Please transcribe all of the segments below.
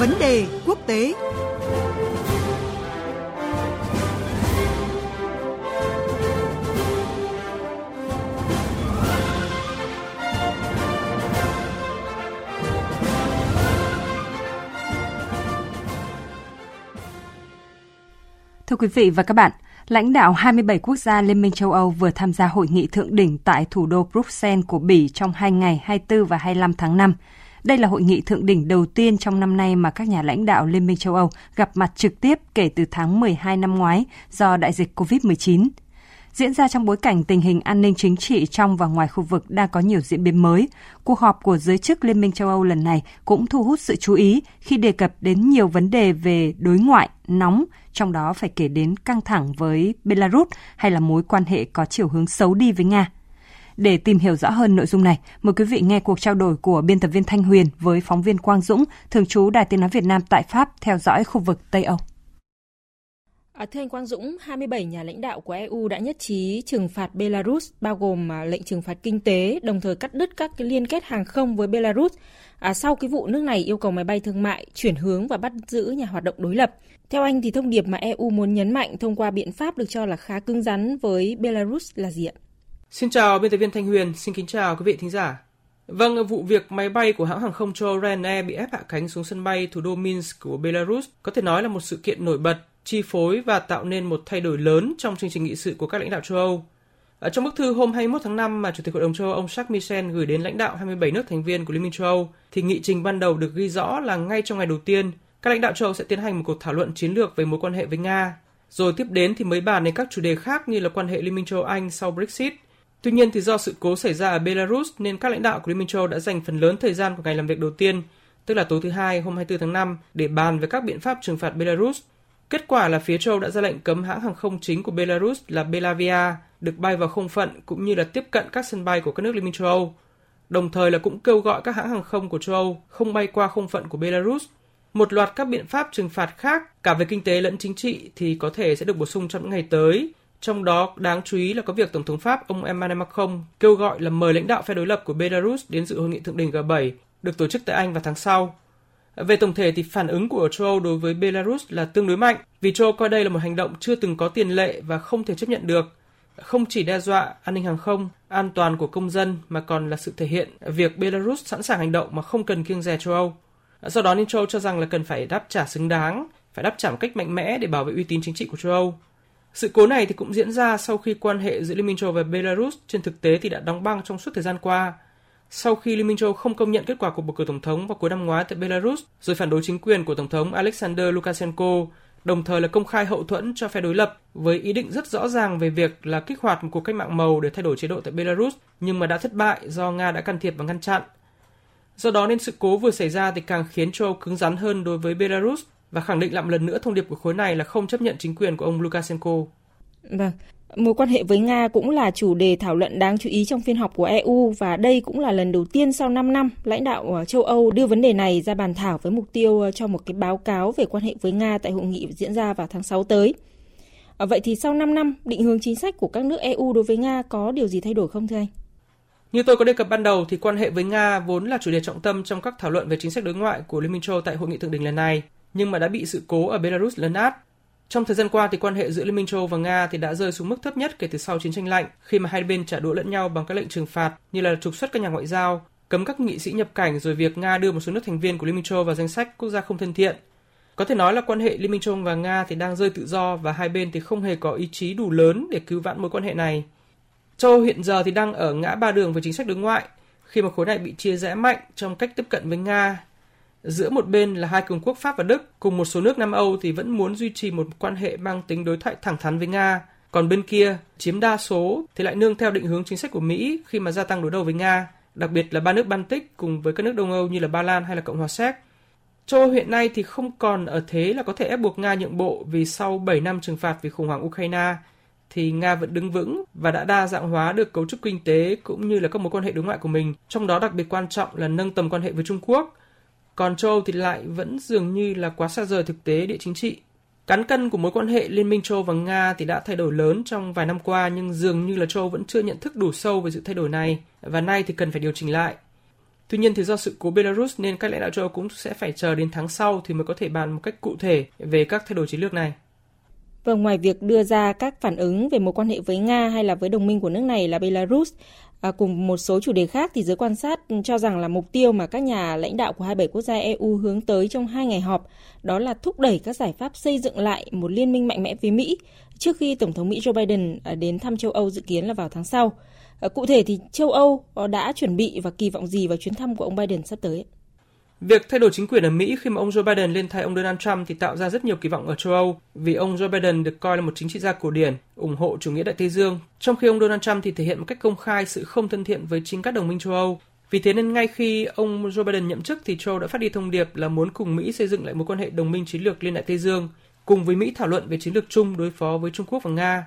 Vấn đề quốc tế Thưa quý vị và các bạn, lãnh đạo 27 quốc gia Liên minh châu Âu vừa tham gia hội nghị thượng đỉnh tại thủ đô Bruxelles của Bỉ trong hai ngày 24 và 25 tháng 5. Đây là hội nghị thượng đỉnh đầu tiên trong năm nay mà các nhà lãnh đạo Liên minh châu Âu gặp mặt trực tiếp kể từ tháng 12 năm ngoái do đại dịch COVID-19 diễn ra trong bối cảnh tình hình an ninh chính trị trong và ngoài khu vực đang có nhiều diễn biến mới. Cuộc họp của giới chức Liên minh châu Âu lần này cũng thu hút sự chú ý khi đề cập đến nhiều vấn đề về đối ngoại nóng, trong đó phải kể đến căng thẳng với Belarus hay là mối quan hệ có chiều hướng xấu đi với Nga. Để tìm hiểu rõ hơn nội dung này, mời quý vị nghe cuộc trao đổi của biên tập viên Thanh Huyền với phóng viên Quang Dũng, thường trú Đài Tiếng Nói Việt Nam tại Pháp theo dõi khu vực Tây Âu. À, thưa anh Quang Dũng, 27 nhà lãnh đạo của EU đã nhất trí trừng phạt Belarus, bao gồm à, lệnh trừng phạt kinh tế, đồng thời cắt đứt các cái liên kết hàng không với Belarus. À, sau cái vụ nước này yêu cầu máy bay thương mại chuyển hướng và bắt giữ nhà hoạt động đối lập. Theo anh thì thông điệp mà EU muốn nhấn mạnh thông qua biện pháp được cho là khá cứng rắn với Belarus là gì ạ? Xin chào biên tập viên Thanh Huyền, xin kính chào quý vị thính giả. Vâng, vụ việc máy bay của hãng hàng không châu Ryanair bị ép hạ cánh xuống sân bay thủ đô Minsk của Belarus có thể nói là một sự kiện nổi bật chi phối và tạo nên một thay đổi lớn trong chương trình nghị sự của các lãnh đạo châu Âu. Ở trong bức thư hôm 21 tháng 5 mà Chủ tịch Hội đồng châu Âu ông Jacques Michel gửi đến lãnh đạo 27 nước thành viên của Liên minh châu Âu, thì nghị trình ban đầu được ghi rõ là ngay trong ngày đầu tiên, các lãnh đạo châu Âu sẽ tiến hành một cuộc thảo luận chiến lược về mối quan hệ với Nga. Rồi tiếp đến thì mới bàn đến các chủ đề khác như là quan hệ Liên minh châu Anh sau Brexit. Tuy nhiên thì do sự cố xảy ra ở Belarus nên các lãnh đạo của Liên minh châu đã dành phần lớn thời gian của ngày làm việc đầu tiên, tức là tối thứ hai hôm 24 tháng 5 để bàn về các biện pháp trừng phạt Belarus Kết quả là phía châu đã ra lệnh cấm hãng hàng không chính của Belarus là Belavia được bay vào không phận cũng như là tiếp cận các sân bay của các nước Liên minh châu Âu. Đồng thời là cũng kêu gọi các hãng hàng không của châu Âu không bay qua không phận của Belarus. Một loạt các biện pháp trừng phạt khác cả về kinh tế lẫn chính trị thì có thể sẽ được bổ sung trong những ngày tới. Trong đó đáng chú ý là có việc Tổng thống Pháp ông Emmanuel Macron kêu gọi là mời lãnh đạo phe đối lập của Belarus đến dự hội nghị thượng đỉnh G7 được tổ chức tại Anh vào tháng sau. Về tổng thể thì phản ứng của châu Âu đối với Belarus là tương đối mạnh vì châu Âu coi đây là một hành động chưa từng có tiền lệ và không thể chấp nhận được. Không chỉ đe dọa an ninh hàng không, an toàn của công dân mà còn là sự thể hiện việc Belarus sẵn sàng hành động mà không cần kiêng dè châu Âu. Do đó nên châu Âu cho rằng là cần phải đáp trả xứng đáng, phải đáp trả một cách mạnh mẽ để bảo vệ uy tín chính trị của châu Âu. Sự cố này thì cũng diễn ra sau khi quan hệ giữa Liên minh châu và Belarus trên thực tế thì đã đóng băng trong suốt thời gian qua sau khi Liên minh châu không công nhận kết quả của bầu cử tổng thống vào cuối năm ngoái tại Belarus, rồi phản đối chính quyền của tổng thống Alexander Lukashenko, đồng thời là công khai hậu thuẫn cho phe đối lập với ý định rất rõ ràng về việc là kích hoạt một cuộc cách mạng màu để thay đổi chế độ tại Belarus, nhưng mà đã thất bại do Nga đã can thiệp và ngăn chặn. Do đó nên sự cố vừa xảy ra thì càng khiến châu cứng rắn hơn đối với Belarus và khẳng định lại một lần nữa thông điệp của khối này là không chấp nhận chính quyền của ông Lukashenko. Vâng, Mối quan hệ với Nga cũng là chủ đề thảo luận đáng chú ý trong phiên họp của EU và đây cũng là lần đầu tiên sau 5 năm lãnh đạo châu Âu đưa vấn đề này ra bàn thảo với mục tiêu cho một cái báo cáo về quan hệ với Nga tại hội nghị diễn ra vào tháng 6 tới. À, vậy thì sau 5 năm, định hướng chính sách của các nước EU đối với Nga có điều gì thay đổi không thưa anh? Như tôi có đề cập ban đầu thì quan hệ với Nga vốn là chủ đề trọng tâm trong các thảo luận về chính sách đối ngoại của Liên minh châu tại hội nghị thượng đỉnh lần này, nhưng mà đã bị sự cố ở Belarus lấn át trong thời gian qua thì quan hệ giữa Liên minh châu và Nga thì đã rơi xuống mức thấp nhất kể từ sau chiến tranh lạnh khi mà hai bên trả đũa lẫn nhau bằng các lệnh trừng phạt như là trục xuất các nhà ngoại giao, cấm các nghị sĩ nhập cảnh rồi việc Nga đưa một số nước thành viên của Liên minh châu vào danh sách quốc gia không thân thiện. Có thể nói là quan hệ Liên minh châu và Nga thì đang rơi tự do và hai bên thì không hề có ý chí đủ lớn để cứu vãn mối quan hệ này. Châu Âu hiện giờ thì đang ở ngã ba đường về chính sách đối ngoại khi mà khối này bị chia rẽ mạnh trong cách tiếp cận với Nga Giữa một bên là hai cường quốc Pháp và Đức, cùng một số nước Nam Âu thì vẫn muốn duy trì một quan hệ mang tính đối thoại thẳng thắn với Nga. Còn bên kia, chiếm đa số thì lại nương theo định hướng chính sách của Mỹ khi mà gia tăng đối đầu với Nga, đặc biệt là ba nước Baltic cùng với các nước Đông Âu như là Ba Lan hay là Cộng hòa Séc. Châu Âu hiện nay thì không còn ở thế là có thể ép buộc Nga nhượng bộ vì sau 7 năm trừng phạt vì khủng hoảng Ukraine thì Nga vẫn đứng vững và đã đa dạng hóa được cấu trúc kinh tế cũng như là các mối quan hệ đối ngoại của mình, trong đó đặc biệt quan trọng là nâng tầm quan hệ với Trung Quốc còn châu Âu thì lại vẫn dường như là quá xa rời thực tế địa chính trị. Cán cân của mối quan hệ Liên minh châu Âu và Nga thì đã thay đổi lớn trong vài năm qua nhưng dường như là châu Âu vẫn chưa nhận thức đủ sâu về sự thay đổi này và nay thì cần phải điều chỉnh lại. Tuy nhiên thì do sự cố Belarus nên các lãnh đạo châu Âu cũng sẽ phải chờ đến tháng sau thì mới có thể bàn một cách cụ thể về các thay đổi chiến lược này. và ngoài việc đưa ra các phản ứng về mối quan hệ với Nga hay là với đồng minh của nước này là Belarus, à, cùng một số chủ đề khác thì giới quan sát cho rằng là mục tiêu mà các nhà lãnh đạo của 27 quốc gia EU hướng tới trong hai ngày họp đó là thúc đẩy các giải pháp xây dựng lại một liên minh mạnh mẽ với Mỹ trước khi Tổng thống Mỹ Joe Biden à, đến thăm châu Âu dự kiến là vào tháng sau. À, cụ thể thì châu Âu ờ, đã chuẩn bị và kỳ vọng gì vào chuyến thăm của ông Biden sắp tới? Việc thay đổi chính quyền ở Mỹ khi mà ông Joe Biden lên thay ông Donald Trump thì tạo ra rất nhiều kỳ vọng ở châu Âu vì ông Joe Biden được coi là một chính trị gia cổ điển, ủng hộ chủ nghĩa Đại Tây Dương, trong khi ông Donald Trump thì thể hiện một cách công khai sự không thân thiện với chính các đồng minh châu Âu. Vì thế nên ngay khi ông Joe Biden nhậm chức thì Châu đã phát đi thông điệp là muốn cùng Mỹ xây dựng lại mối quan hệ đồng minh chiến lược liên Đại Tây Dương, cùng với Mỹ thảo luận về chiến lược chung đối phó với Trung Quốc và Nga.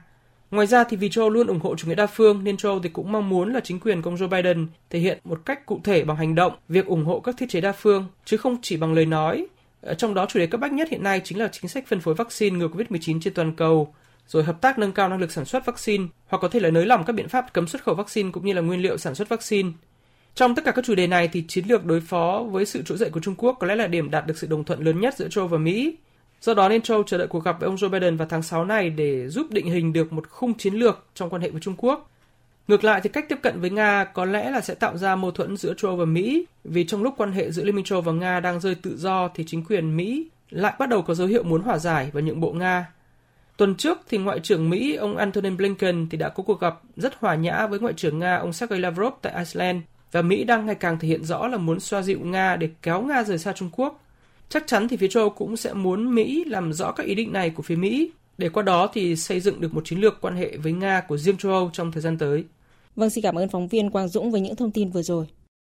Ngoài ra thì vì châu Âu luôn ủng hộ chủ nghĩa đa phương nên châu Âu thì cũng mong muốn là chính quyền của ông Joe Biden thể hiện một cách cụ thể bằng hành động việc ủng hộ các thiết chế đa phương chứ không chỉ bằng lời nói. Ờ, trong đó chủ đề cấp bách nhất hiện nay chính là chính sách phân phối vaccine ngừa Covid-19 trên toàn cầu, rồi hợp tác nâng cao năng lực sản xuất vaccine hoặc có thể là nới lỏng các biện pháp cấm xuất khẩu vaccine cũng như là nguyên liệu sản xuất vaccine. Trong tất cả các chủ đề này thì chiến lược đối phó với sự trỗi dậy của Trung Quốc có lẽ là điểm đạt được sự đồng thuận lớn nhất giữa châu và Mỹ. Do đó nên Châu chờ đợi cuộc gặp với ông Joe Biden vào tháng 6 này để giúp định hình được một khung chiến lược trong quan hệ với Trung Quốc. Ngược lại thì cách tiếp cận với Nga có lẽ là sẽ tạo ra mâu thuẫn giữa châu và Mỹ, vì trong lúc quan hệ giữa Liên minh châu và Nga đang rơi tự do thì chính quyền Mỹ lại bắt đầu có dấu hiệu muốn hòa giải và nhượng bộ Nga. Tuần trước thì Ngoại trưởng Mỹ ông Antony Blinken thì đã có cuộc gặp rất hòa nhã với Ngoại trưởng Nga ông Sergei Lavrov tại Iceland và Mỹ đang ngày càng thể hiện rõ là muốn xoa dịu Nga để kéo Nga rời xa Trung Quốc. Chắc chắn thì phía châu Âu cũng sẽ muốn Mỹ làm rõ các ý định này của phía Mỹ để qua đó thì xây dựng được một chiến lược quan hệ với Nga của riêng châu Âu trong thời gian tới. Vâng, xin cảm ơn phóng viên Quang Dũng với những thông tin vừa rồi.